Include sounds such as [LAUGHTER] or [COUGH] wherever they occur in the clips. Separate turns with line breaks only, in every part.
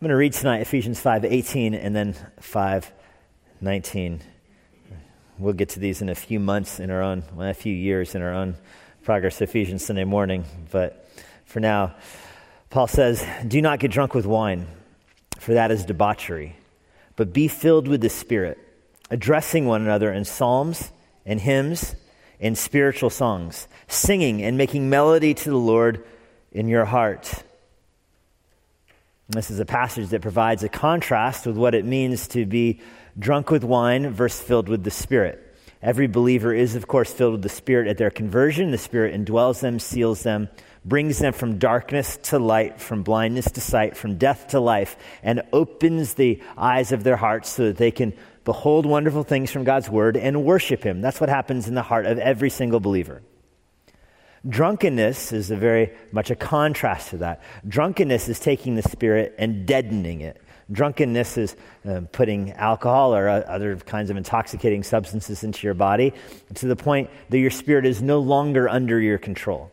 I'm going to read tonight Ephesians 5:18 and then 5:19. We'll get to these in a few months in our own, well, a few years in our own progress Ephesians Sunday morning. But for now, Paul says, Do not get drunk with wine, for that is debauchery, but be filled with the Spirit, addressing one another in psalms and hymns and spiritual songs, singing and making melody to the Lord in your heart this is a passage that provides a contrast with what it means to be drunk with wine versus filled with the Spirit. Every believer is, of course, filled with the Spirit at their conversion. The Spirit indwells them, seals them, brings them from darkness to light, from blindness to sight, from death to life, and opens the eyes of their hearts so that they can behold wonderful things from God's Word and worship Him. That's what happens in the heart of every single believer. Drunkenness is a very much a contrast to that. Drunkenness is taking the spirit and deadening it. Drunkenness is uh, putting alcohol or uh, other kinds of intoxicating substances into your body to the point that your spirit is no longer under your control,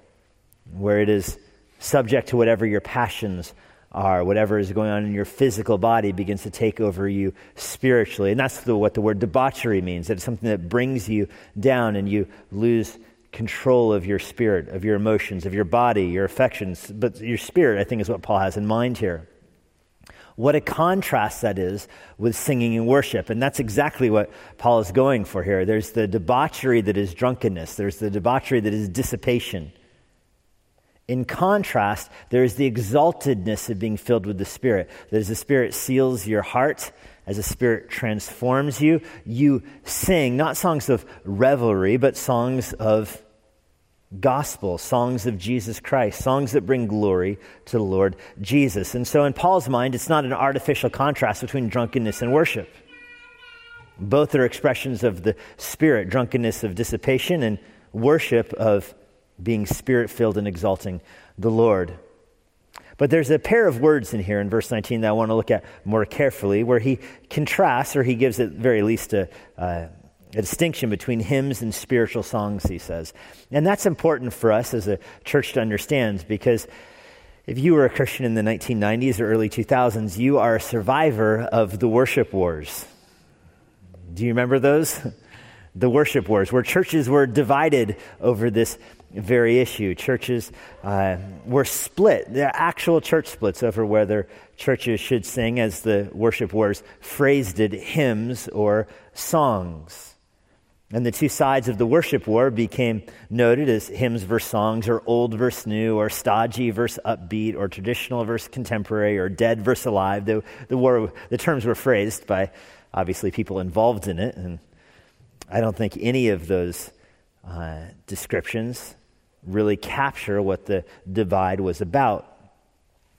where it is subject to whatever your passions are, whatever is going on in your physical body begins to take over you spiritually. And that's the, what the word debauchery means it's something that brings you down and you lose control of your spirit, of your emotions, of your body, your affections. But your spirit, I think, is what Paul has in mind here. What a contrast that is with singing and worship. And that's exactly what Paul is going for here. There's the debauchery that is drunkenness, there's the debauchery that is dissipation. In contrast, there's the exaltedness of being filled with the Spirit. That as the Spirit seals your heart, as the Spirit transforms you, you sing not songs of revelry, but songs of gospel, songs of Jesus Christ, songs that bring glory to the Lord Jesus. And so, in Paul's mind, it's not an artificial contrast between drunkenness and worship. Both are expressions of the Spirit drunkenness of dissipation and worship of being spirit filled and exalting the Lord. But there's a pair of words in here in verse 19 that I want to look at more carefully, where he contrasts, or he gives at very least a, uh, a distinction between hymns and spiritual songs, he says. And that's important for us as a church to understand because if you were a Christian in the 1990s or early 2000s, you are a survivor of the worship wars. Do you remember those? [LAUGHS] the worship wars, where churches were divided over this very issue. Churches uh, were split. There are actual church splits over whether churches should sing, as the worship wars phrased it, hymns or songs. And the two sides of the worship war became noted as hymns versus songs, or old versus new, or stodgy versus upbeat, or traditional versus contemporary, or dead versus alive. The, the, war, the terms were phrased by obviously people involved in it. And I don't think any of those uh, descriptions really capture what the divide was about.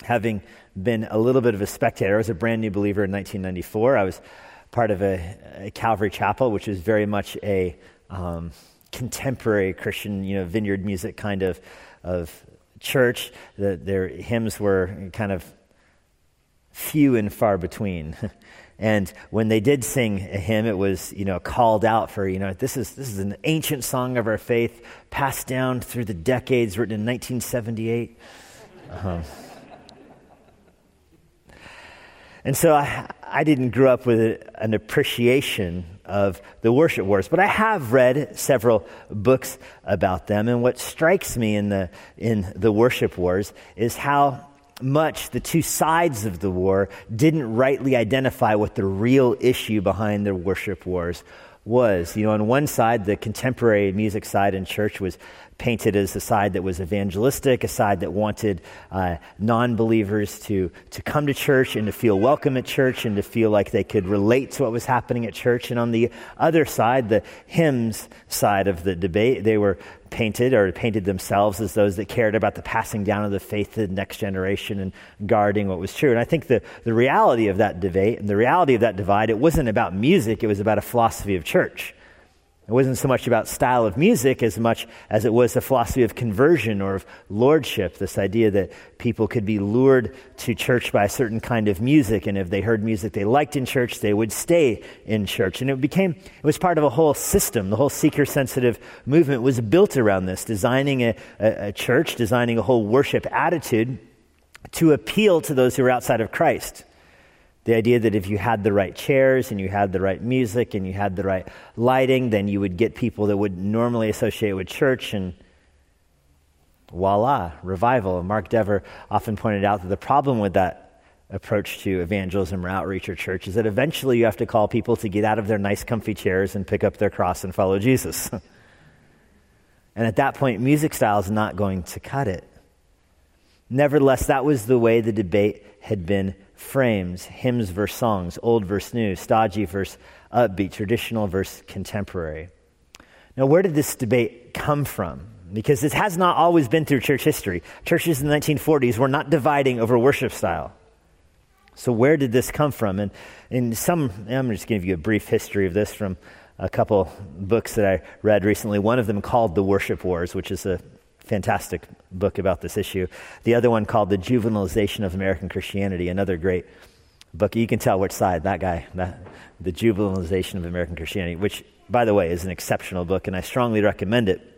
Having been a little bit of a spectator, I was a brand new believer in 1994. I was part of a, a Calvary Chapel, which is very much a um, contemporary Christian, you know, vineyard music kind of, of church. The, their hymns were kind of few and far between. [LAUGHS] and when they did sing a hymn, it was, you know, called out for, you know, this is, this is an ancient song of our faith, passed down through the decades, written in 1978. Uh-huh. And so I, I didn't grow up with an appreciation of the worship wars, but I have read several books about them. And what strikes me in the, in the worship wars is how much the two sides of the war didn't rightly identify what the real issue behind the worship wars was. You know, on one side, the contemporary music side in church was painted as a side that was evangelistic, a side that wanted uh, non believers to, to come to church and to feel welcome at church and to feel like they could relate to what was happening at church. And on the other side, the hymns side of the debate, they were painted or painted themselves as those that cared about the passing down of the faith to the next generation and guarding what was true. And I think the, the reality of that debate and the reality of that divide, it wasn't about music, it was about a philosophy of church. It wasn't so much about style of music as much as it was a philosophy of conversion or of lordship, this idea that people could be lured to church by a certain kind of music, and if they heard music they liked in church, they would stay in church. And it became, it was part of a whole system. The whole seeker sensitive movement was built around this, designing a, a, a church, designing a whole worship attitude to appeal to those who are outside of Christ The idea that if you had the right chairs and you had the right music and you had the right lighting, then you would get people that would normally associate with church and voila, revival. Mark Dever often pointed out that the problem with that approach to evangelism or outreach or church is that eventually you have to call people to get out of their nice, comfy chairs and pick up their cross and follow Jesus. [LAUGHS] and at that point, music style is not going to cut it. Nevertheless, that was the way the debate had been framed hymns versus songs, old versus new, stodgy versus upbeat, traditional versus contemporary. Now, where did this debate come from? Because this has not always been through church history. Churches in the 1940s were not dividing over worship style. So, where did this come from? And in some, I'm just going to give you a brief history of this from a couple books that I read recently. One of them called The Worship Wars, which is a fantastic book about this issue. The other one called The Juvenilization of American Christianity, another great book. You can tell which side, that guy, that, The Juvenilization of American Christianity, which, by the way, is an exceptional book, and I strongly recommend it.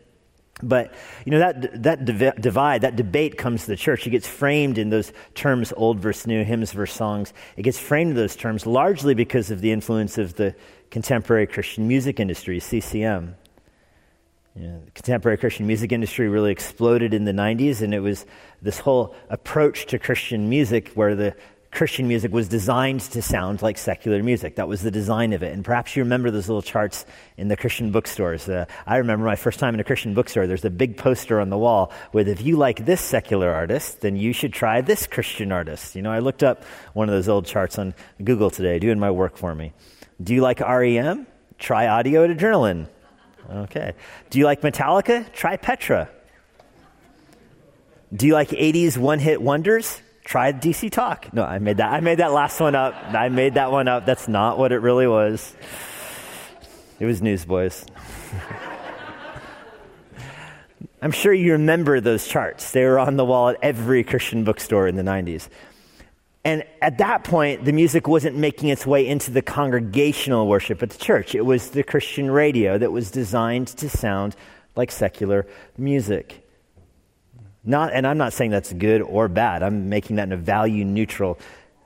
But, you know, that, that div- divide, that debate comes to the church. It gets framed in those terms, old versus new, hymns versus songs. It gets framed in those terms largely because of the influence of the contemporary Christian music industry, CCM. You know, the contemporary Christian music industry really exploded in the 90s, and it was this whole approach to Christian music where the Christian music was designed to sound like secular music. That was the design of it. And perhaps you remember those little charts in the Christian bookstores. Uh, I remember my first time in a Christian bookstore, there's a big poster on the wall with if you like this secular artist, then you should try this Christian artist. You know, I looked up one of those old charts on Google today, doing my work for me. Do you like REM? Try Audio at Adrenaline. Okay. Do you like Metallica? Try Petra. Do you like 80s one hit wonders? Try DC Talk. No, I made that. I made that last one up. I made that one up. That's not what it really was. It was Newsboys. [LAUGHS] I'm sure you remember those charts. They were on the wall at every Christian bookstore in the 90s. And at that point, the music wasn't making its way into the congregational worship at the church. It was the Christian radio that was designed to sound like secular music. Not, and I'm not saying that's good or bad. I'm making that in a value neutral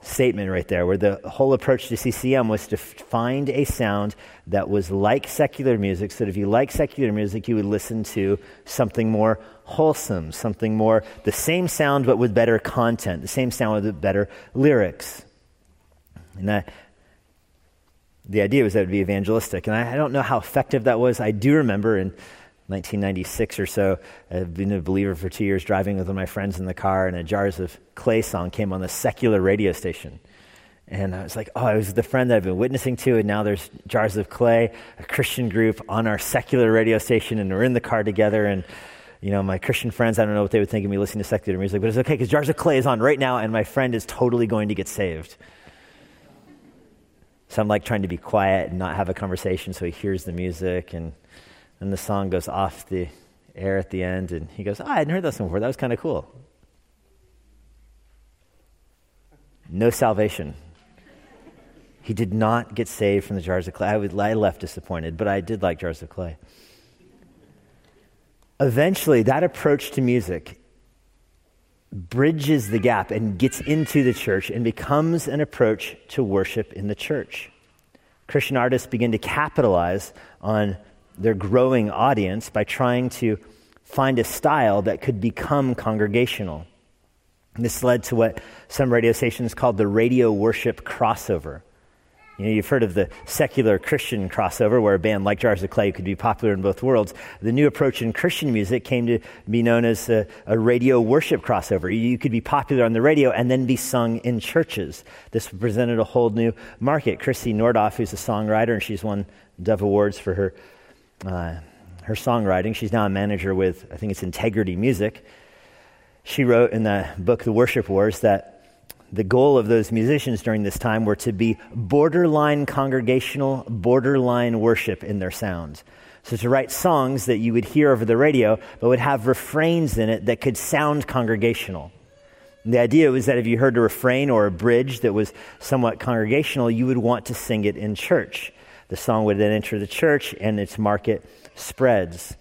statement right there, where the whole approach to CCM was to find a sound that was like secular music, so that if you like secular music, you would listen to something more wholesome, something more the same sound but with better content, the same sound with better lyrics. And that, the idea was that it would be evangelistic. And I, I don't know how effective that was. I do remember in 1996 or so, I've been a believer for two years, driving with my friends in the car, and a Jars of Clay song came on the secular radio station. And I was like, oh, it was the friend that I've been witnessing to, and now there's Jars of Clay, a Christian group on our secular radio station, and we're in the car together. And, you know, my Christian friends, I don't know what they would think of me listening to secular music, but it's okay because Jars of Clay is on right now, and my friend is totally going to get saved. So I'm like trying to be quiet and not have a conversation so he hears the music. And and the song goes off the air at the end, and he goes, oh, I hadn't heard that song before. That was kind of cool. No salvation. He did not get saved from the jars of clay. I, would, I left disappointed, but I did like jars of clay. Eventually, that approach to music bridges the gap and gets into the church and becomes an approach to worship in the church. Christian artists begin to capitalize on their growing audience by trying to find a style that could become congregational. This led to what some radio stations called the radio worship crossover. You know, you've heard of the secular Christian crossover, where a band like Jars of Clay could be popular in both worlds. The new approach in Christian music came to be known as a, a, radio worship crossover. You could be popular on the radio and then be sung in churches. This presented a whole new market. Krissy Nordhoff, who's a songwriter, and she's won Dove Awards for her uh, her songwriting. She's now a manager with, I think it's Integrity Music. She wrote in the book, The Worship Wars, that the goal of those musicians during this time were to be borderline congregational, borderline worship in their sounds. So to write songs that you would hear over the radio, but would have refrains in it that could sound congregational. The idea was that if you heard a refrain or a bridge that was somewhat congregational, you would want to sing it in church. The song would then enter the church and its market spreads.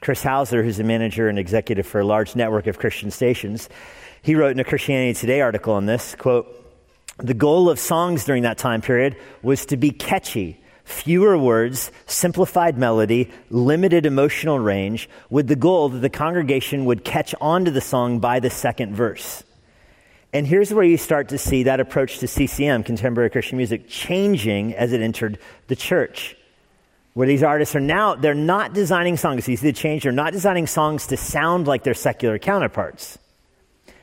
Chris Hauser, who's a manager and executive for a large network of Christian stations, he wrote in a Christianity Today article on this, quote, The goal of songs during that time period was to be catchy, fewer words, simplified melody, limited emotional range, with the goal that the congregation would catch on to the song by the second verse. And here's where you start to see that approach to CCM, contemporary Christian music, changing as it entered the church. Where these artists are now, they're not designing songs. You see the change? They're not designing songs to sound like their secular counterparts.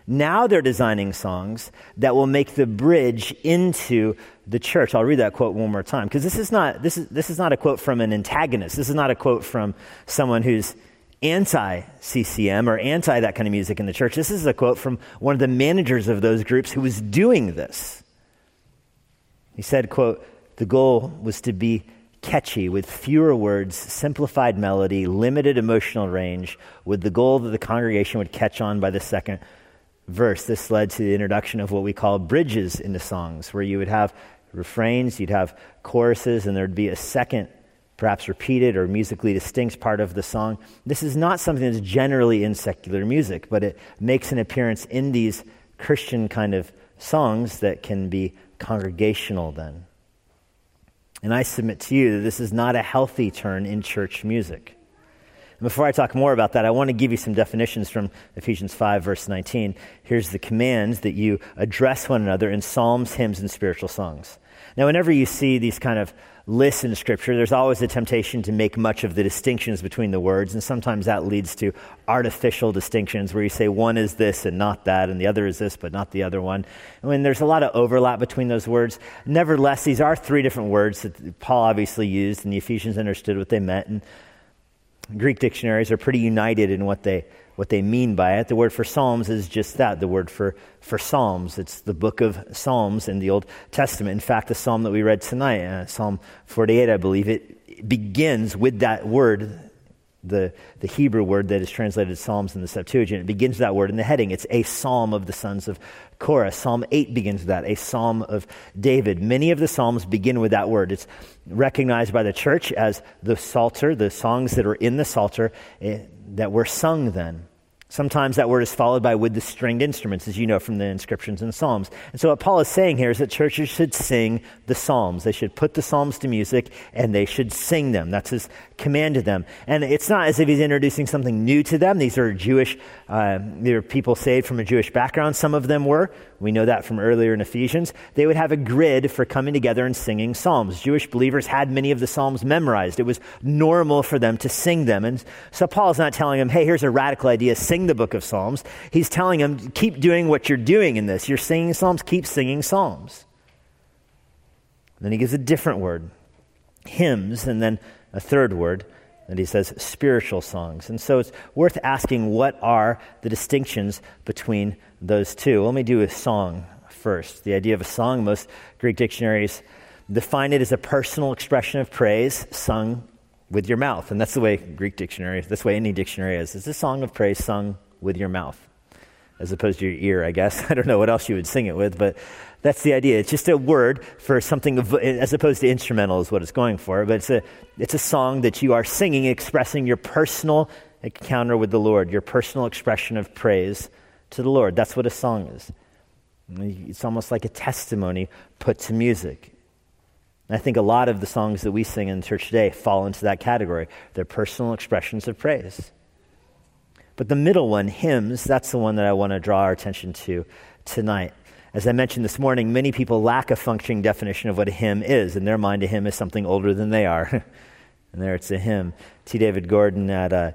Now they're designing songs that will make the bridge into the church. I'll read that quote one more time because this is not this is this is not a quote from an antagonist. This is not a quote from someone who's anti CCM or anti that kind of music in the church. This is a quote from one of the managers of those groups who was doing this. He said, quote, "The goal was to be catchy with fewer words, simplified melody, limited emotional range, with the goal that the congregation would catch on by the second verse. This led to the introduction of what we call bridges into songs, where you would have refrains, you'd have choruses, and there'd be a second, perhaps repeated or musically distinct part of the song. This is not something that's generally in secular music, but it makes an appearance in these Christian kind of songs that can be congregational then. And I submit to you that this is not a healthy turn in church music. And before I talk more about that, I want to give you some definitions from Ephesians 5, verse 19. Here's the commands that you address one another in psalms, hymns, and spiritual songs. Now, whenever you see these kind of lists in Scripture, there's always a temptation to make much of the distinctions between the words, and sometimes that leads to artificial distinctions where you say one is this and not that, and the other is this but not the other one. I mean, there's a lot of overlap between those words. Nevertheless, these are three different words that Paul obviously used, and the Ephesians understood what they meant. And Greek dictionaries are pretty united in what they, what they mean by it. The word for Psalms is just that the word for, for Psalms. It's the book of Psalms in the Old Testament. In fact, the psalm that we read tonight, uh, Psalm 48, I believe, it begins with that word, the, the Hebrew word that is translated Psalms in the Septuagint. It begins that word in the heading. It's a psalm of the sons of Korah. Psalm 8 begins with that, a psalm of David. Many of the psalms begin with that word. It's recognized by the church as the Psalter, the songs that are in the Psalter eh, that were sung then. Sometimes that word is followed by with the stringed instruments, as you know from the inscriptions in Psalms. And so what Paul is saying here is that churches should sing the Psalms. They should put the Psalms to music and they should sing them. That's his command to them. And it's not as if he's introducing something new to them. These are Jewish, uh, they're people saved from a Jewish background. Some of them were. We know that from earlier in Ephesians. They would have a grid for coming together and singing Psalms. Jewish believers had many of the Psalms memorized. It was normal for them to sing them. And so Paul's not telling them, hey, here's a radical idea, sing the book of Psalms. He's telling them, keep doing what you're doing in this. You're singing Psalms, keep singing Psalms. then he gives a different word, hymns, and then a third word and he says spiritual songs. And so it's worth asking what are the distinctions between those two. Let me do a song first. The idea of a song, most Greek dictionaries define it as a personal expression of praise sung with your mouth. And that's the way Greek dictionary, that's the way any dictionary is. It's a song of praise sung with your mouth, as opposed to your ear, I guess. [LAUGHS] I don't know what else you would sing it with, but that's the idea. It's just a word for something as opposed to instrumental is what it's going for. But it's a, it's a song that you are singing, expressing your personal encounter with the Lord, your personal expression of praise to the Lord. That's what a song is. It's almost like a testimony put to music. I think a lot of the songs that we sing in church today fall into that category. They're personal expressions of praise. But the middle one, hymns, that's the one that I want to draw our attention to tonight. As I mentioned this morning, many people lack a functioning definition of what a hymn is. In their mind, a hymn is something older than they are. [LAUGHS] and there it's a hymn. T. David Gordon at uh,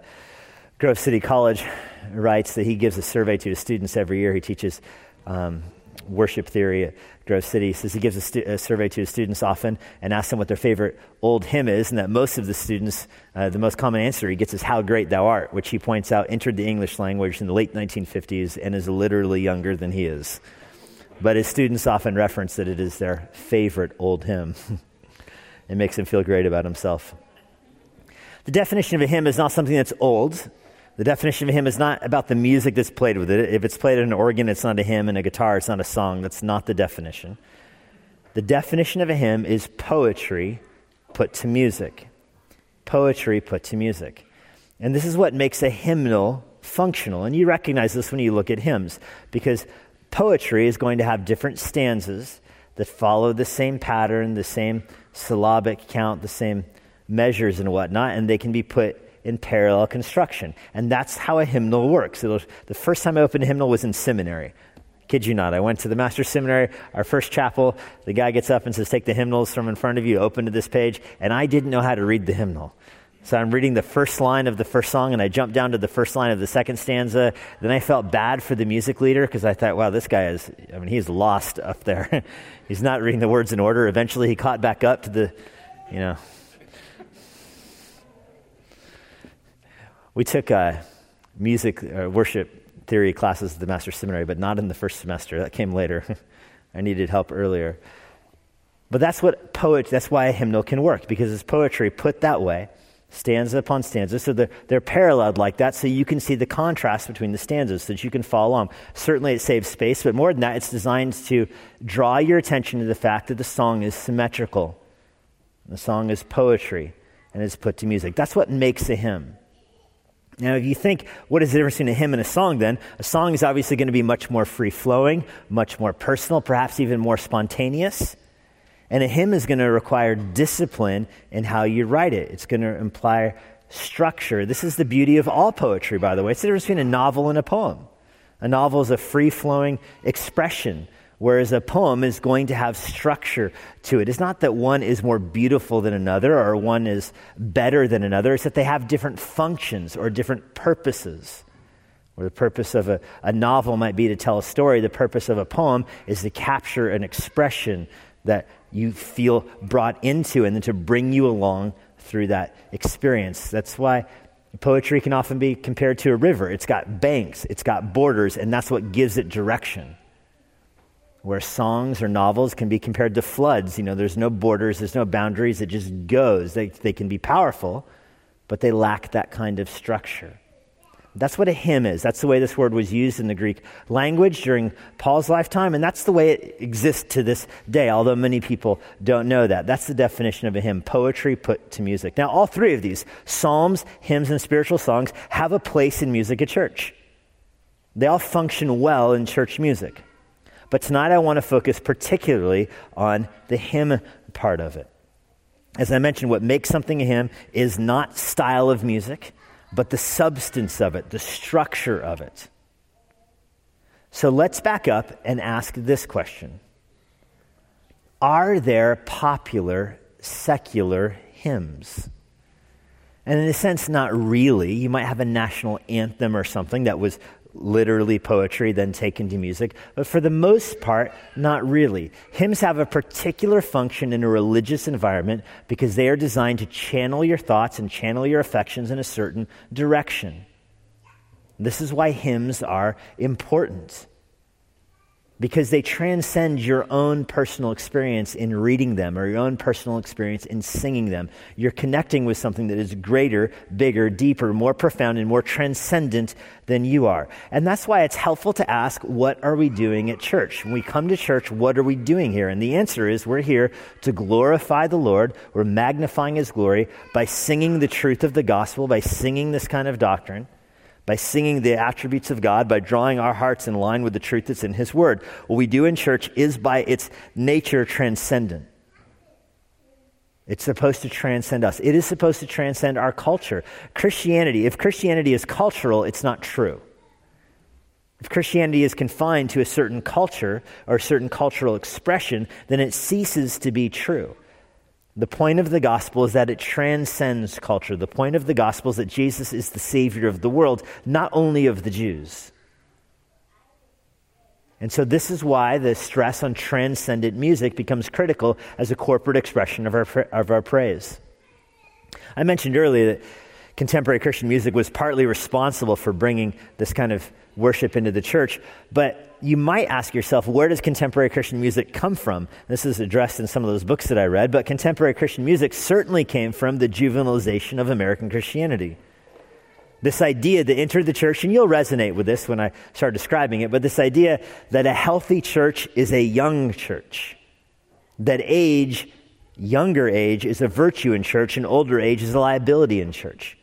Grove City College writes that he gives a survey to his students every year. He teaches um, worship theory at Grove City. He says he gives a, stu- a, survey to his students often and asks them what their favorite old hymn is, and that most of the students, uh, the most common answer he gets is How Great Thou Art, which he points out entered the English language in the late 1950s and is literally younger than he is. But his students often reference that it is their favorite old hymn. [LAUGHS] it makes him feel great about himself. The definition of a hymn is not something that's old. The definition of a hymn is not about the music that's played with it. If it's played on an organ, it's not a hymn, and a guitar, it's not a song. That's not the definition. The definition of a hymn is poetry put to music. Poetry put to music. And this is what makes a hymnal functional. And you recognize this when you look at hymns, because poetry is going to have different stanzas that follow the same pattern, the same syllabic count, the same measures and whatnot, and they can be put in parallel construction. And that's how a hymnal works. It'll, the first time I opened a hymnal was in seminary. Kid you not. I went to the master's seminary, our first chapel. The guy gets up and says, Take the hymnals from in front of you, open to this page. And I didn't know how to read the hymnal. So I'm reading the first line of the first song, and I jumped down to the first line of the second stanza. Then I felt bad for the music leader because I thought, wow, this guy is, I mean, he's lost up there. [LAUGHS] he's not reading the words in order. Eventually, he caught back up to the, you know. We took uh, music, uh, worship theory classes at the Master's Seminary, but not in the first semester. That came later. [LAUGHS] I needed help earlier. But that's what poetry, that's why a hymnal can work, because it's poetry put that way stanza upon stanza. So they're, they're paralleled like that so you can see the contrast between the stanzas so that you can follow along. Certainly it saves space, but more than that, it's designed to draw your attention to the fact that the song is symmetrical. The song is poetry and is put to music. That's what makes a hymn. Now, if you think, what is the difference between a hymn and a song then? A song is obviously going to be much more free flowing, much more personal, perhaps even more spontaneous. And a hymn is going to require discipline in how you write it. It's going to imply structure. This is the beauty of all poetry, by the way. It's the difference between a novel and a poem. A novel is a free flowing expression, whereas a poem is going to have structure to it. It's not that one is more beautiful than another or one is better than another, it's that they have different functions or different purposes. Where the purpose of a, a novel might be to tell a story, the purpose of a poem is to capture an expression that you feel brought into and then to bring you along through that experience. That's why poetry can often be compared to a river. It's got banks, it's got borders, and that's what gives it direction. Where songs or novels can be compared to floods. You know, there's no borders, there's no boundaries, it just goes. They, they can be powerful, but they lack that kind of structure. That's what a hymn is. That's the way this word was used in the Greek language during Paul's lifetime, and that's the way it exists to this day, although many people don't know that. That's the definition of a hymn poetry put to music. Now, all three of these psalms, hymns, and spiritual songs have a place in music at church. They all function well in church music. But tonight I want to focus particularly on the hymn part of it. As I mentioned, what makes something a hymn is not style of music but the substance of it, the structure of it. So let's back up and ask this question Are there popular secular hymns? And in a sense, not really. You might have a national anthem or something that was literally poetry, then taken to music. But for the most part, not really. Hymns have a particular function in a religious environment because they are designed to channel your thoughts and channel your affections in a certain direction. This is why hymns are important because they transcend your own personal experience in reading them or your own personal experience in singing them. You're connecting with something that is greater, bigger, deeper, more profound, and more transcendent than you are. And that's why it's helpful to ask, what are we doing at church? When we come to church, what are we doing here? And the answer is, we're here to glorify the Lord. We're magnifying His glory by singing the truth of the gospel, by singing this kind of doctrine by singing the attributes of God, by drawing our hearts in line with the truth that's in His Word. What we do in church is by its nature transcendent. It's supposed to transcend us. It is supposed to transcend our culture. Christianity, if Christianity is cultural, it's not true. If Christianity is confined to a certain culture or a certain cultural expression, then it ceases to be true. The point of the gospel is that it transcends culture. The point of the gospel is that Jesus is the Savior of the world, not only of the Jews. And so, this is why the stress on transcendent music becomes critical as a corporate expression of our, of our praise. I mentioned earlier that contemporary Christian music was partly responsible for bringing this kind of worship into the church, but you might ask yourself, where does contemporary Christian music come from? This is addressed in some of those books that I read, but contemporary Christian music certainly came from the juvenilization of American Christianity. This idea that entered the church, and you'll resonate with this when I start describing it, but this idea that a healthy church is a young church, that age, younger age, is a virtue in church, and older age is a liability in church.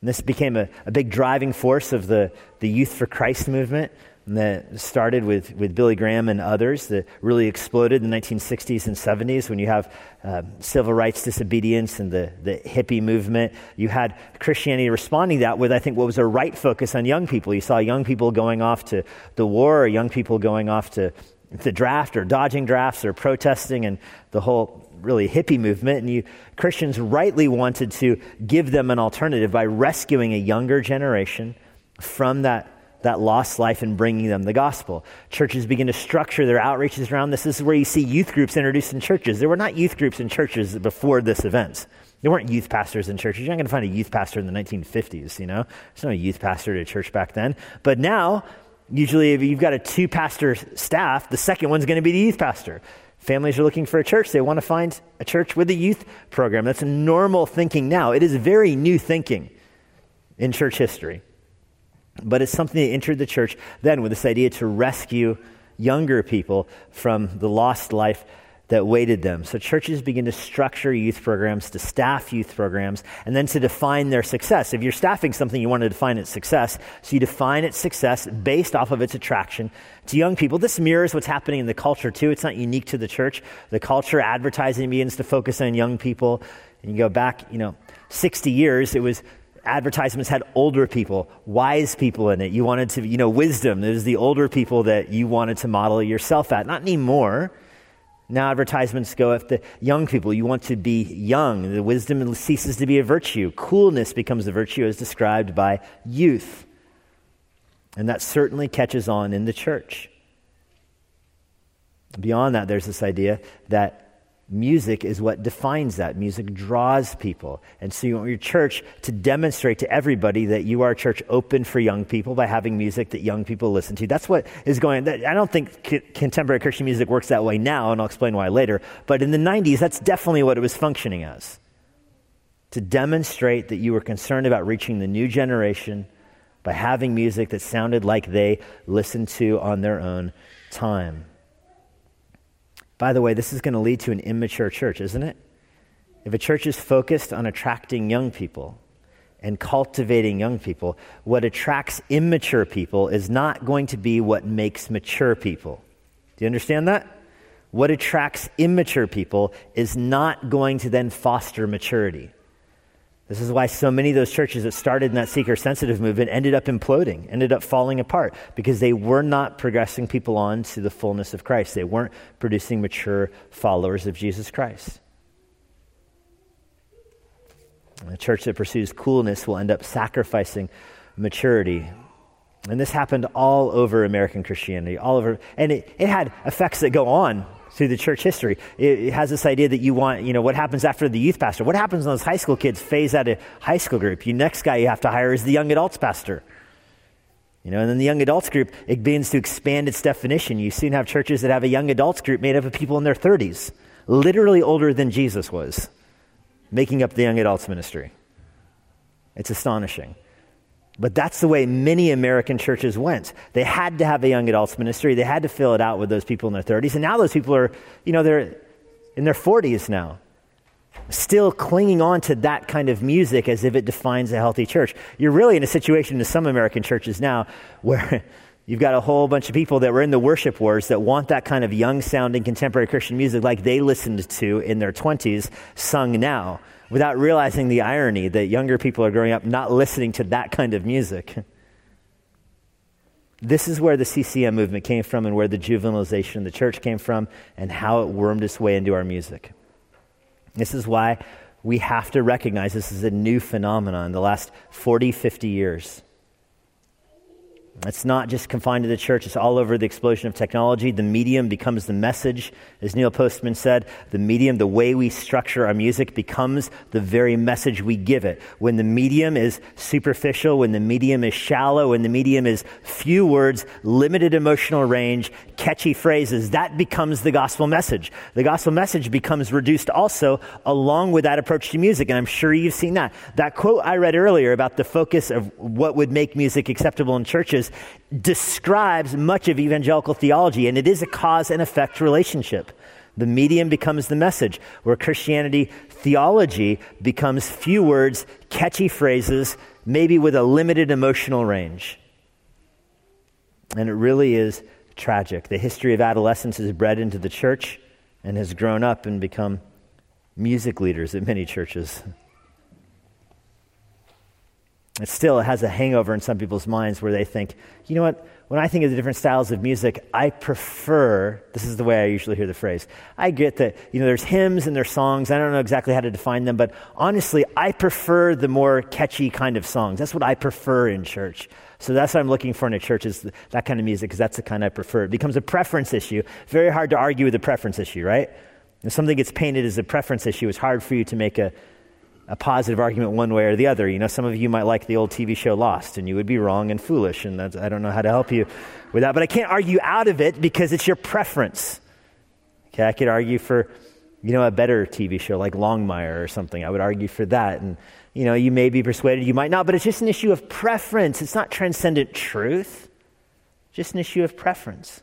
And this became a, a big driving force of the, the Youth for Christ movement that started with, with Billy Graham and others that really exploded in the 1960s and 70s when you have uh, civil rights disobedience and the, the hippie movement. You had Christianity responding to that with, I think, what was a right focus on young people. You saw young people going off to the war or young people going off to the draft or dodging drafts or protesting and the whole really hippie movement. And you Christians rightly wanted to give them an alternative by rescuing a younger generation from that that lost life and bringing them the gospel. Churches begin to structure their outreaches around this. This is where you see youth groups introduced in churches. There were not youth groups in churches before this event. There weren't youth pastors in churches. You're not going to find a youth pastor in the 1950s, you know? There's no youth pastor at a church back then. But now, usually if you've got a two pastor staff, the second one's going to be the youth pastor. Families are looking for a church. They want to find a church with a youth program. That's normal thinking now. It is very new thinking in church history. But it's something that entered the church then with this idea to rescue younger people from the lost life that waited them. So churches begin to structure youth programs, to staff youth programs, and then to define their success. If you're staffing something, you want to define its success. So you define its success based off of its attraction to young people. This mirrors what's happening in the culture too. It's not unique to the church. The culture advertising begins to focus on young people. And you go back, you know, 60 years, it was advertisements had older people, wise people in it. You wanted to, you know, wisdom. It was the older people that you wanted to model yourself at. Not anymore. Now advertisements go after young people. You want to be young. The wisdom ceases to be a virtue. Coolness becomes a virtue as described by youth. And that certainly catches on in the church. Beyond that, there's this idea that music is what defines that. Music draws people. And so you want your church to demonstrate to everybody that you are a church open for young people by having music that young people listen to. That's what is going on. I don't think contemporary Christian music works that way now, and I'll explain why later. But in the 90s, that's definitely what it was functioning as. To demonstrate that you were concerned about reaching the new generation by having music that sounded like they listened to on their own time. By the way, this is going to lead to an immature church, isn't it? If a church is focused on attracting young people and cultivating young people, what attracts immature people is not going to be what makes mature people. Do you understand that? What attracts immature people is not going to then foster maturity. This is why so many of those churches that started in that seeker sensitive movement ended up imploding, ended up falling apart, because they were not progressing people on to the fullness of Christ. They weren't producing mature followers of Jesus Christ. A church that pursues coolness will end up sacrificing maturity. And this happened all over American Christianity, all over, and it, it had effects that go on through the church history. It, has this idea that you want, you know, what happens after the youth pastor? What happens when those high school kids phase out of high school group? You next guy you have to hire is the young adults pastor. You know, and then the young adults group, it begins to expand its definition. You soon have churches that have a young adults group made up of people in their 30s, literally older than Jesus was, making up the young adults ministry. It's astonishing. But that's the way many American churches went. They had to have a young adults ministry. They had to fill it out with those people in their 30s. And now those people are, you know, they're in their 40s now, still clinging on to that kind of music as if it defines a healthy church. You're really in a situation in some American churches now where [LAUGHS] you've got a whole bunch of people that were in the worship wars that want that kind of young sounding contemporary Christian music like they listened to in their 20s sung now without realizing the irony that younger people are growing up not listening to that kind of music. This is where the CCM movement came from and where the juvenilization of the church came from and how it wormed its way into our music. This is why we have to recognize this is a new phenomenon in the last 40, 50 years. It's not just confined to the church, it's all over the explosion of technology. The medium becomes the message. As Neil Postman said, the medium, the way we structure our music, becomes the very message we give it. When the medium is superficial, when the medium is shallow, when the medium is few words, limited emotional range, catchy phrases, that becomes the gospel message. The gospel message becomes reduced also along with that approach to music. And I'm sure you've seen that. That quote I read earlier about the focus of what would make music acceptable in churches describes much of evangelical theology, and it is a cause and effect relationship. The medium becomes the message, where Christianity theology becomes few words, catchy phrases, maybe with a limited emotional range. And it really is tragic. The history of adolescence is bred into the church and has grown up and become music leaders at many churches. It still has a hangover in some people's minds where they think, you know what, when I think of the different styles of music, I prefer, this is the way I usually hear the phrase. I get that, you know, there's hymns and there's songs. I don't know exactly how to define them, but honestly, I prefer the more catchy kind of songs. That's what I prefer in church. So that's what I'm looking for in a church is that kind of music because that's the kind I prefer. It becomes a preference issue. Very hard to argue with a preference issue, right? If something gets painted as a preference issue, it's hard for you to make a, a positive argument one way or the other. You know, some of you might like the old TV show Lost, and you would be wrong and foolish, and I don't know how to help you with that. But I can't argue out of it because it's your preference. Okay, I could argue for, you know, a better TV show like Longmire or something. I would argue for that, and you know, you may be persuaded, you might not, but it's just an issue of preference. It's not transcendent truth. Just an issue of preference.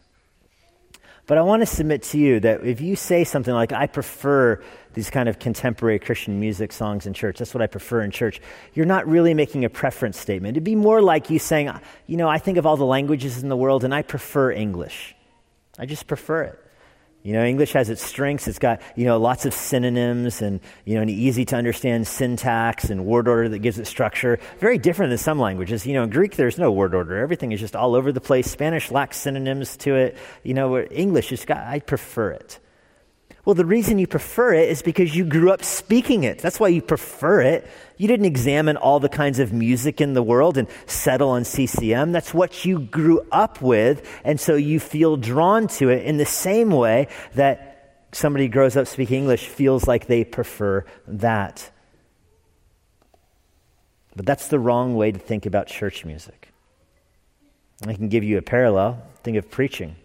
But I want to submit to you that if you say something like, I prefer these kind of contemporary Christian music songs in church, that's what I prefer in church, you're not really making a preference statement. It'd be more like you saying, you know, I think of all the languages in the world and I prefer English. I just prefer it. You know, English has its strengths. It's got, you know, lots of synonyms and, you know, an easy to understand syntax and word order that gives it structure. Very different than some languages. You know, in Greek, there's no word order. Everything is just all over the place. Spanish lacks synonyms to it. You know, English has got, I prefer it. Well, the reason you prefer it is because you grew up speaking it. That's why you prefer it. You didn't examine all the kinds of music in the world and settle on CCM. That's what you grew up with. And so you feel drawn to it in the same way that somebody grows up speaking English feels like they prefer that. But that's the wrong way to think about church music. I can give you a parallel. Think of preaching.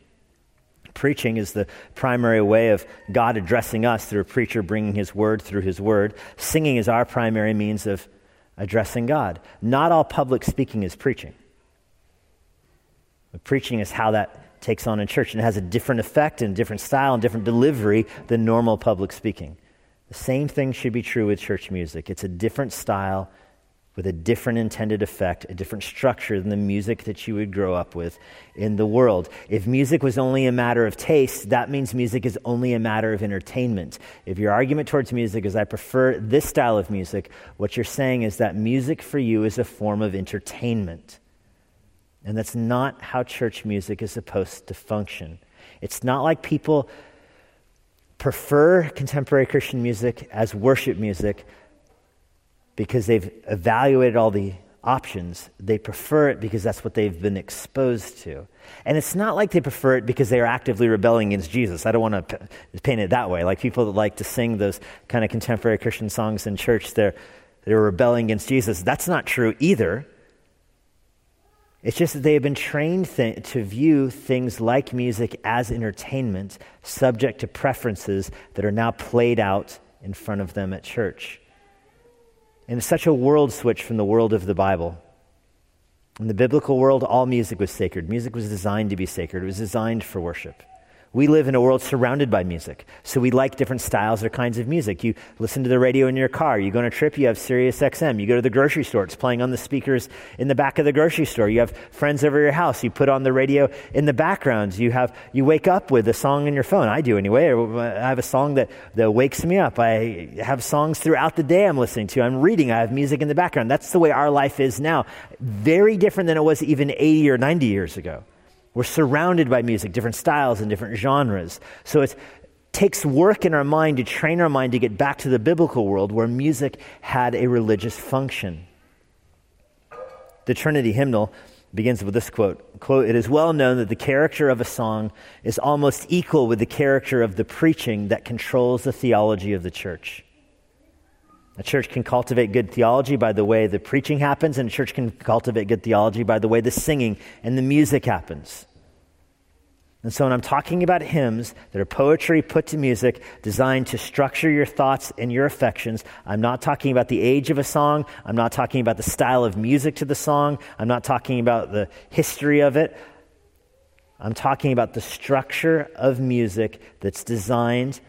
Preaching is the primary way of God addressing us through a preacher bringing his word through his word. Singing is our primary means of addressing God. Not all public speaking is preaching. But preaching is how that takes on in church, and it has a different effect and different style and different delivery than normal public speaking. The same thing should be true with church music. It's a different style with a different intended effect, a different structure than the music that you would grow up with in the world. If music was only a matter of taste, that means music is only a matter of entertainment. If your argument towards music is, I prefer this style of music, what you're saying is that music for you is a form of entertainment. And that's not how church music is supposed to function. It's not like people prefer contemporary Christian music as worship music because they've evaluated all the options. They prefer it because that's what they've been exposed to. And it's not like they prefer it because they are actively rebelling against Jesus. I don't want to paint it that way. Like people that like to sing those kind of contemporary Christian songs in church, they're, they're rebelling against Jesus. That's not true either. It's just that they have been trained th- to view things like music as entertainment, subject to preferences that are now played out in front of them at church. And it's such a world switch from the world of the Bible. In the biblical world, all music was sacred. Music was designed to be sacred, it was designed for worship. We live in a world surrounded by music, so we like different styles or kinds of music. You listen to the radio in your car. You go on a trip, you have Sirius XM. You go to the grocery store, it's playing on the speakers in the back of the grocery store. You have friends over your house, you put on the radio in the background. You, have, you wake up with a song in your phone. I do anyway. I have a song that, that wakes me up. I have songs throughout the day I'm listening to. I'm reading, I have music in the background. That's the way our life is now. Very different than it was even 80 or 90 years ago. We're surrounded by music, different styles and different genres. So it takes work in our mind to train our mind to get back to the biblical world where music had a religious function. The Trinity hymnal begins with this quote, quote It is well known that the character of a song is almost equal with the character of the preaching that controls the theology of the church. A church can cultivate good theology by the way the preaching happens, and a church can cultivate good theology by the way the singing and the music happens. And so, when I'm talking about hymns that are poetry put to music designed to structure your thoughts and your affections, I'm not talking about the age of a song. I'm not talking about the style of music to the song. I'm not talking about the history of it. I'm talking about the structure of music that's designed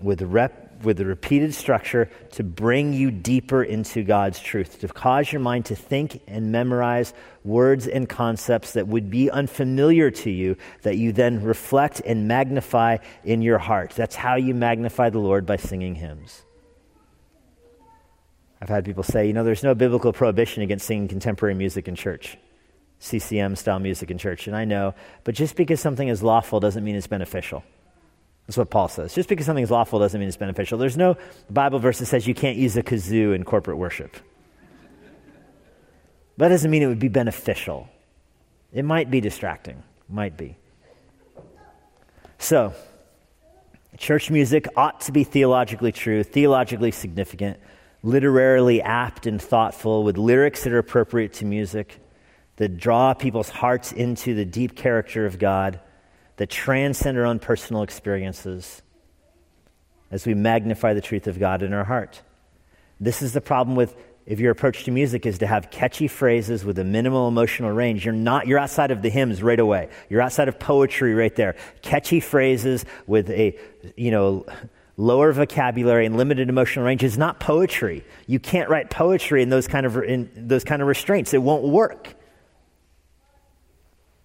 with rep- with a repeated structure to bring you deeper into God's truth, to cause your mind to think and memorize words and concepts that would be unfamiliar to you, that you then reflect and magnify in your heart. That's how you magnify the Lord by singing hymns. I've had people say, you know, there's no biblical prohibition against singing contemporary music in church, CCM style music in church. And I know, but just because something is lawful doesn't mean it's beneficial. That's what Paul says. Just because something's lawful doesn't mean it's beneficial. There's no Bible verse that says you can't use a kazoo in corporate worship. That doesn't mean it would be beneficial. It might be distracting. Might be. So, church music ought to be theologically true, theologically significant, literarily apt and thoughtful, with lyrics that are appropriate to music, that draw people's hearts into the deep character of God that transcend our own personal experiences as we magnify the truth of God in our heart. This is the problem with if your approach to music is to have catchy phrases with a minimal emotional range, you're not you're outside of the hymns right away. You're outside of poetry right there. Catchy phrases with a you know lower vocabulary and limited emotional range is not poetry. You can't write poetry in those kind of in those kind of restraints. It won't work.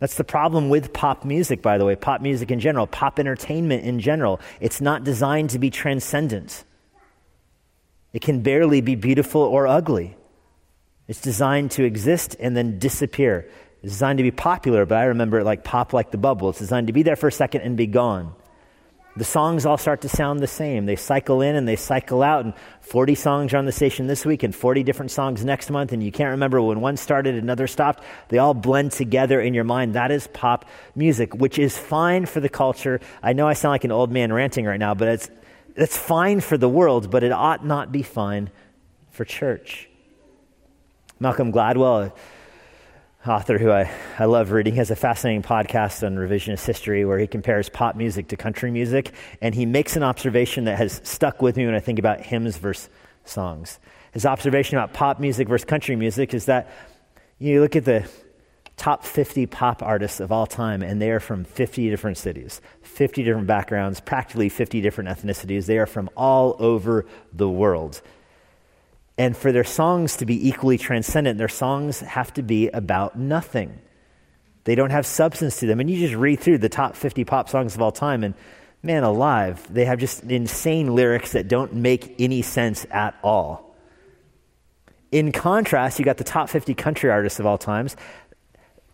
That's the problem with pop music, by the way, pop music in general, pop entertainment in general. It's not designed to be transcendent. It can barely be beautiful or ugly. It's designed to exist and then disappear. It's designed to be popular, but I remember it like pop like the bubble. It's designed to be there for a second and be gone the songs all start to sound the same. They cycle in and they cycle out, and 40 songs are on the station this week and 40 different songs next month, and you can't remember when one started, another stopped. They all blend together in your mind. That is pop music, which is fine for the culture. I know I sound like an old man ranting right now, but it's, it's fine for the world, but it ought not be fine for church. Malcolm Gladwell, author who I, I love reading, has a fascinating podcast on revisionist history where he compares pop music to country music. And he makes an observation that has stuck with me when I think about hymns versus songs. His observation about pop music versus country music is that you look at the top 50 pop artists of all time, and they are from 50 different cities, 50 different backgrounds, practically 50 different ethnicities. They are from all over the world. And for their songs to be equally transcendent, their songs have to be about nothing. They don't have substance to them. And you just read through the top 50 pop songs of all time, and man alive, they have just insane lyrics that don't make any sense at all. In contrast, you got the top 50 country artists of all times.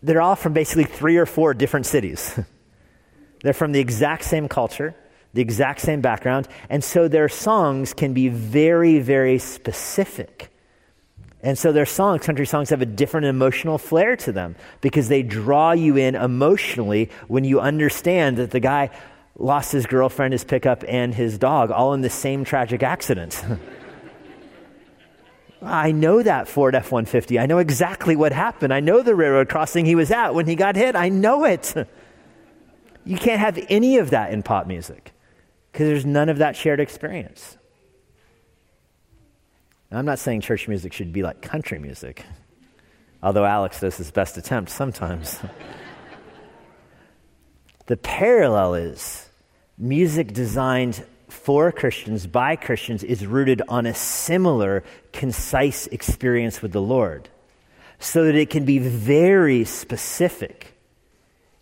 They're all from basically three or four different cities. [LAUGHS] They're from the exact same culture the exact same background, and so their songs can be very, very specific. And so their songs, country songs, have a different emotional flair to them because they draw you in emotionally when you understand that the guy lost his girlfriend, his pickup, and his dog all in the same tragic accident. [LAUGHS] I know that Ford F 150. I know exactly what happened. I know the railroad crossing he was at when he got hit. I know it. [LAUGHS] You can't have any of that in pop music because there's none of that shared experience. Now, I'm not saying church music should be like country music, although Alex does his best attempt sometimes. [LAUGHS] the parallel is music designed for Christians, by Christians, is rooted on a similar, concise experience with the Lord, so that it can be very specific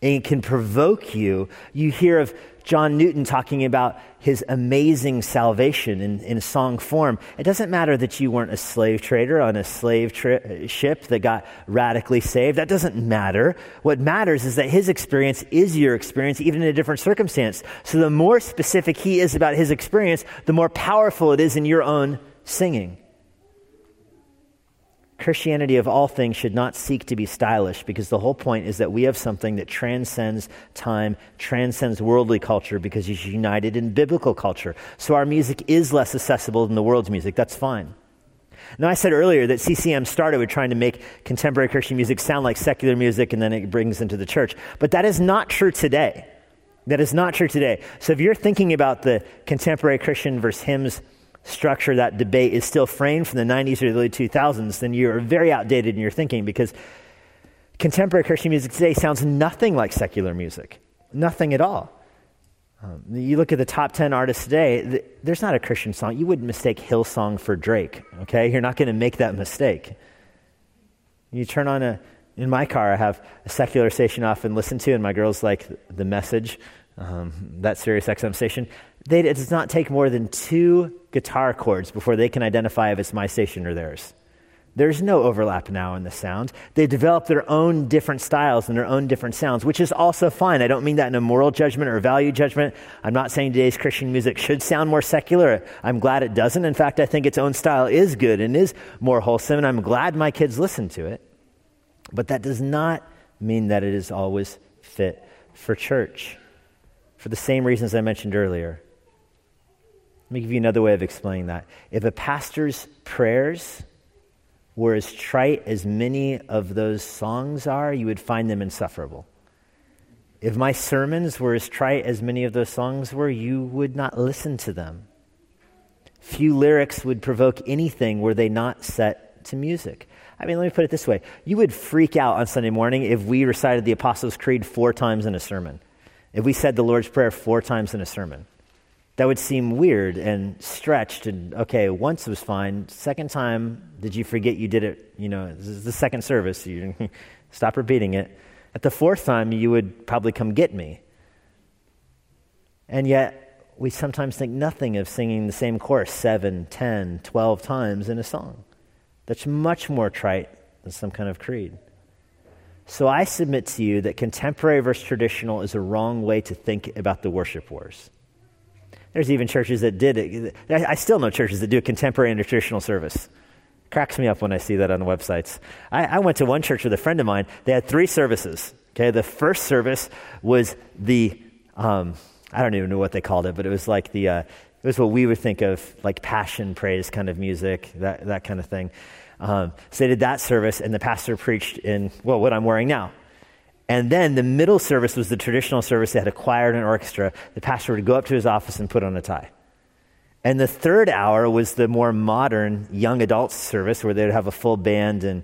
and it can provoke you. You hear of John Newton talking about his amazing salvation in, in song form. It doesn't matter that you weren't a slave trader on a slave tri- ship that got radically saved. That doesn't matter. What matters is that his experience is your experience, even in a different circumstance. So the more specific he is about his experience, the more powerful it is in your own singing. Christianity, of all things, should not seek to be stylish because the whole point is that we have something that transcends time, transcends worldly culture because it's united in biblical culture. So our music is less accessible than the world's music. That's fine. Now, I said earlier that CCM started with trying to make contemporary Christian music sound like secular music and then it brings into the church. But that is not true today. That is not true today. So if you're thinking about the contemporary Christian versus hymns, structure that debate is still framed from the 90s or the early 2000s, then you're very outdated in your thinking because contemporary Christian music today sounds nothing like secular music. Nothing at all. Um, you look at the top 10 artists today, th- there's not a Christian song. You wouldn't mistake Hillsong for Drake, okay? You're not going to make that mistake. You turn on a, in my car, I have a secular station off and listen to, and my girls like the message, um, that Sirius XM station. They, it does not take more than two guitar chords before they can identify if it's my station or theirs. There's no overlap now in the sound. They develop their own different styles and their own different sounds, which is also fine. I don't mean that in a moral judgment or value judgment. I'm not saying today's Christian music should sound more secular. I'm glad it doesn't. In fact, I think its own style is good and is more wholesome, and I'm glad my kids listen to it. But that does not mean that it is always fit for church for the same reasons I mentioned earlier. Let me give you another way of explaining that. If a pastor's prayers were as trite as many of those songs are, you would find them insufferable. If my sermons were as trite as many of those songs were, you would not listen to them. Few lyrics would provoke anything were they not set to music. I mean, let me put it this way you would freak out on Sunday morning if we recited the Apostles' Creed four times in a sermon, if we said the Lord's Prayer four times in a sermon that would seem weird and stretched and okay once was fine. Second time did you forget you did it you know this is the second service you [LAUGHS] stop repeating it. At the fourth time you would probably come get me. And yet we sometimes think nothing of singing the same chorus seven, ten, twelve times in a song. That's much more trite than some kind of creed. So i submit to you that contemporary versus traditional is a wrong way to think about the worship wars there's even churches that did it. I still know churches that do a contemporary and a traditional service. Cracks me up when I see that on the websites. I, I went to one church with a friend of mine. They had three services. Okay, the first service was the um, I don't even know what they called it, but it was like the uh, it was what we would think of like passion praise kind of music, that that kind of thing. Um, so they did that service, and the pastor preached in well what I'm wearing now. And then the middle service was the traditional service. They had a choir and an orchestra. The pastor would go up to his office and put on a tie. And the third hour was the more modern young adults service where they'd have a full band and,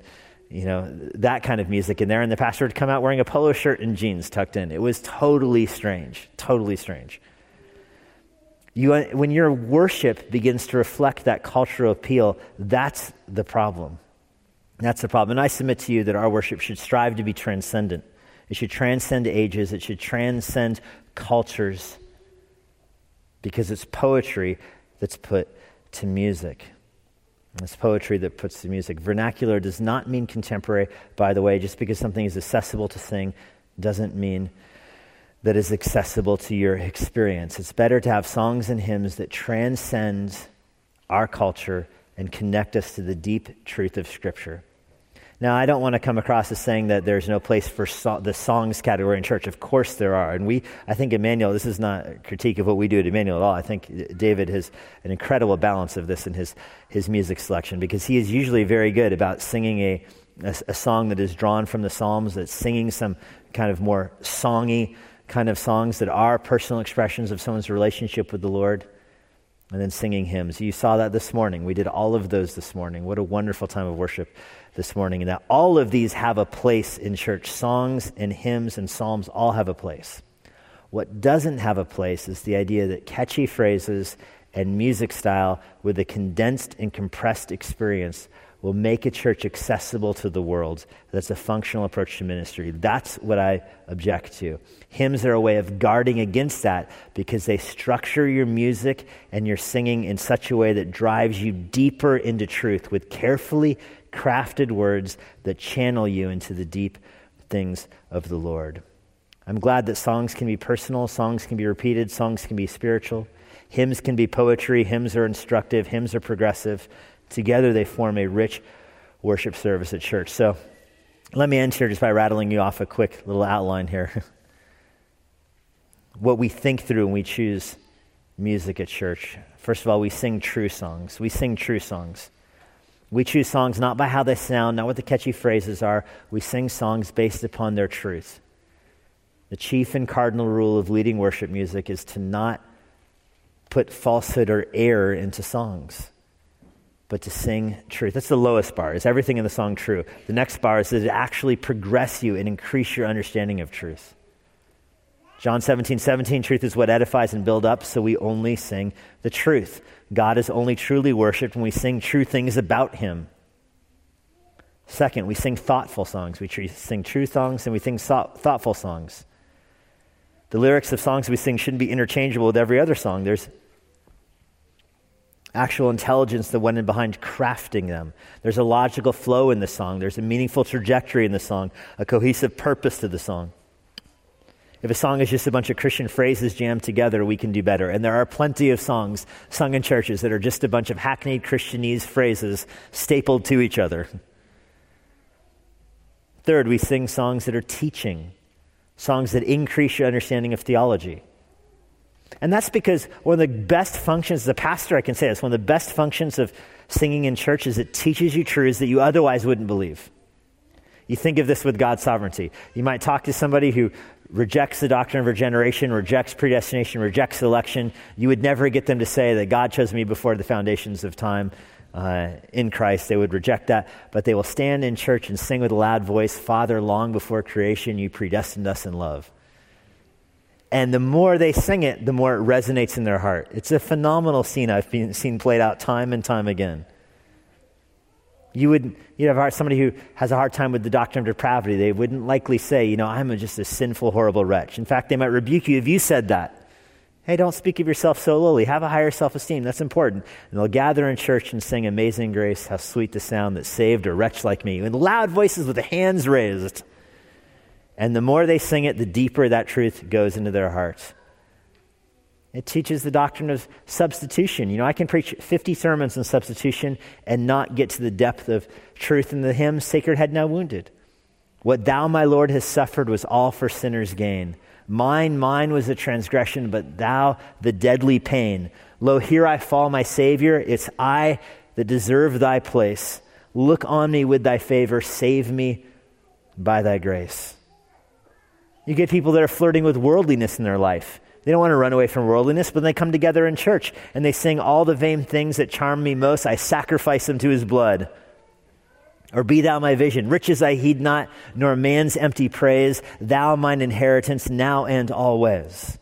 you know, that kind of music in there. And the pastor would come out wearing a polo shirt and jeans tucked in. It was totally strange, totally strange. You, uh, when your worship begins to reflect that cultural appeal, that's the problem. That's the problem. And I submit to you that our worship should strive to be transcendent. It should transcend ages, it should transcend cultures because it's poetry that's put to music. It's poetry that puts to music. Vernacular does not mean contemporary, by the way. Just because something is accessible to sing doesn't mean that is accessible to your experience. It's better to have songs and hymns that transcend our culture and connect us to the deep truth of Scripture. Now, I don't want to come across as saying that there's no place for so- the songs category in church. Of course there are. And we, I think Immanuel, this is not a critique of what we do at Immanuel at all. I think David has an incredible balance of this in his, his music selection because he is usually very good about singing a, a, a song that is drawn from the Psalms, that's singing some kind of more songy kind of songs that are personal expressions of someone's relationship with the Lord and then singing hymns. You saw that this morning. We did all of those this morning. What a wonderful time of worship this morning. And that all of these have a place in church. Songs and hymns and psalms all have a place. What doesn't have a place is the idea that catchy phrases and music style with a condensed and compressed experience will make a church accessible to the world. That's a functional approach to ministry. That's what I object to. Hymns are a way of guarding against that because they structure your music and your singing in such a way that drives you deeper into truth with carefully crafted words that channel you into the deep things of the Lord. I'm glad that songs can be personal, songs can be repeated, songs can be spiritual. Hymns can be poetry, hymns are instructive, hymns are progressive. Together they form a rich worship service at church. So let me end here just by rattling you off a quick little outline here. [LAUGHS] what we think through when we choose music at church. First of all, we sing true songs. We sing true songs. We choose songs not by how they sound, not what the catchy phrases are. We sing songs based upon their truth. The chief and cardinal rule of leading worship music is to not put falsehood or error into songs but to sing truth. That's the lowest bar. Is everything in the song true? The next bar is that it actually progress you and increase your understanding of truth. John 17, 17, truth is what edifies and builds up, so we only sing the truth. God is only truly worshiped when we sing true things about him. Second, we sing thoughtful songs. We sing true songs and we sing thoughtful songs. The lyrics of songs we sing shouldn't be interchangeable with every other song. There's actual intelligence that went in behind crafting them. There's a logical flow in the song, there's a meaningful trajectory in the song, a cohesive purpose to the song. If a song is just a bunch of Christian phrases jammed together, we can do better. And there are plenty of songs sung in churches that are just a bunch of hackneyed Christianese phrases stapled to each other. Third, we sing songs that are teaching, songs that increase your understanding of theology. And that's because one of the best functions, as a pastor, I can say this, one of the best functions of singing in church is it teaches you truths that you otherwise wouldn't believe. You think of this with God's sovereignty. You might talk to somebody who rejects the doctrine of regeneration, rejects predestination, rejects election. You would never get them to say that God chose me before the foundations of time uh, in Christ. They would reject that, but they will stand in church and sing with a loud voice, Father, long before creation, you predestined us in love. And the more they sing it, the more it resonates in their heart. It's a phenomenal scene I've been, seen played out time and time again. You would you have somebody who has a hard time with the doctrine of depravity. They wouldn't likely say, you know, I'm just a sinful, horrible wretch. In fact, they might rebuke you if you said that. Hey, don't speak of yourself so lowly. Have a higher self esteem. That's important. And they'll gather in church and sing Amazing Grace, how sweet the sound that saved a wretch like me, in loud voices with the hands raised. And the more they sing it, the deeper that truth goes into their hearts. It teaches the doctrine of substitution. You know, I can preach 50 sermons on substitution and not get to the depth of truth in the hymn, Sacred Head Now Wounded. What thou, my Lord, hast suffered was all for sinners' gain. Mine, mine was the transgression, but thou the deadly pain. Lo, here I fall, my Savior. It's I that deserve thy place. Look on me with thy favor. Save me by thy grace. You get people that are flirting with worldliness in their life. They don't want to run away from worldliness, but they come together in church and they sing all the vain things that charm me most. I sacrifice them to his blood. Or be thou my vision. Riches I heed not, nor man's empty praise. Thou mine inheritance now and always.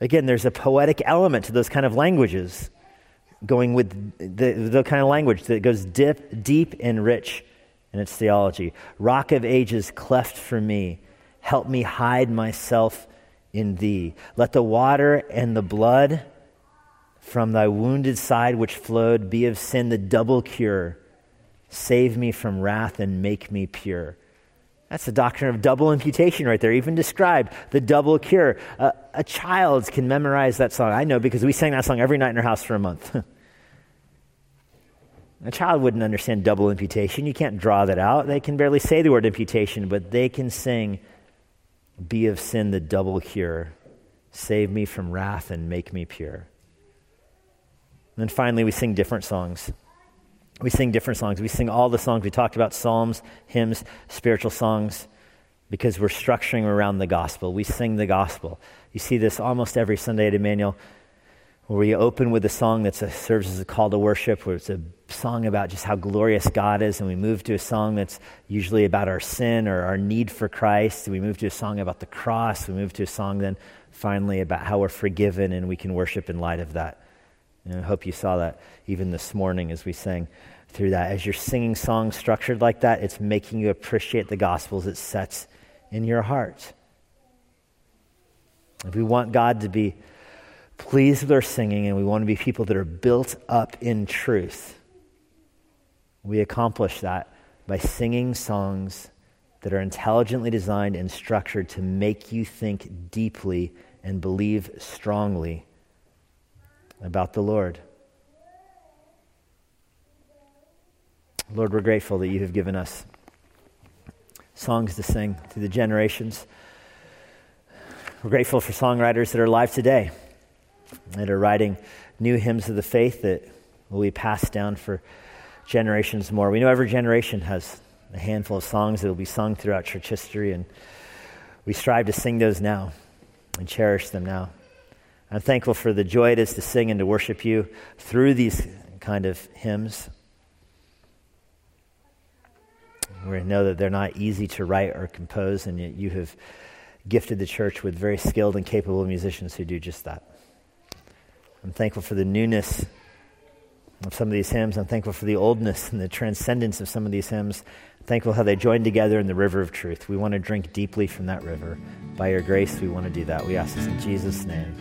Again, there's a poetic element to those kind of languages, going with the, the kind of language that goes dip, deep and rich in its theology. Rock of ages, cleft for me. Help me hide myself in thee. Let the water and the blood from thy wounded side which flowed be of sin the double cure Save me from wrath and make me pure. That's the doctrine of double imputation right there, even described the double cure. A child can memorize that song. I know because we sang that song every night in our house for a month. [LAUGHS] a child wouldn't understand double imputation. You can't draw that out. They can barely say the word imputation, but they can sing, Be of sin the double cure. Save me from wrath and make me pure. And then finally, we sing different songs we sing different songs. We sing all the songs. We talked about psalms, hymns, spiritual songs, because we're structuring around the gospel. We sing the gospel. You see this almost every Sunday at Immanuel, where we open with a song that serves as a call to worship, where it's a song about just how glorious God is, and we move to a song that's usually about our sin or our need for Christ. We move to a song about the cross. We move to a song then finally about how we're forgiven and we can worship in light of that. And I hope you saw that even this morning as we sang through that. As you're singing songs structured like that, it's making you appreciate the gospels it sets in your heart. If we want God to be pleased with our singing and we want to be people that are built up in truth, we accomplish that by singing songs that are intelligently designed and structured to make you think deeply and believe strongly about the Lord. Lord, we're grateful that you have given us songs to sing through the generations. We're grateful for songwriters that are alive today that are writing new hymns of the faith that will be passed down for generations more. We know every generation has a handful of songs that will be sung throughout church history, and we strive to sing those now and cherish them now. I'm thankful for the joy it is to sing and to worship you through these kind of hymns. We know that they're not easy to write or compose, and yet you have gifted the church with very skilled and capable musicians who do just that. I'm thankful for the newness of some of these hymns. I'm thankful for the oldness and the transcendence of some of these hymns. I'm thankful how they join together in the river of truth. We want to drink deeply from that river. By your grace, we want to do that. We ask this in Jesus' name.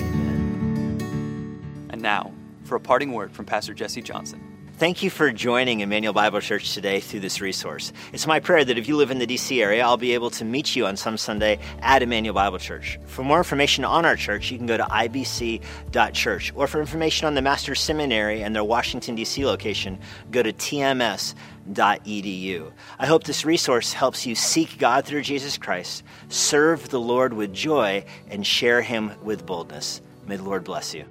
Amen.
And now, for a parting word from Pastor Jesse Johnson.
Thank you for joining Immanuel Bible Church today through this resource. It's my prayer that if you live in the DC area, I'll be able to meet you on some Sunday at Immanuel Bible Church. For more information on our church, you can go to ibc.church. Or for information on the Master's Seminary and their Washington, D.C. location, go to tms.edu. I hope this resource helps you seek God through Jesus Christ, serve the Lord with joy, and share Him with boldness. May the Lord bless you.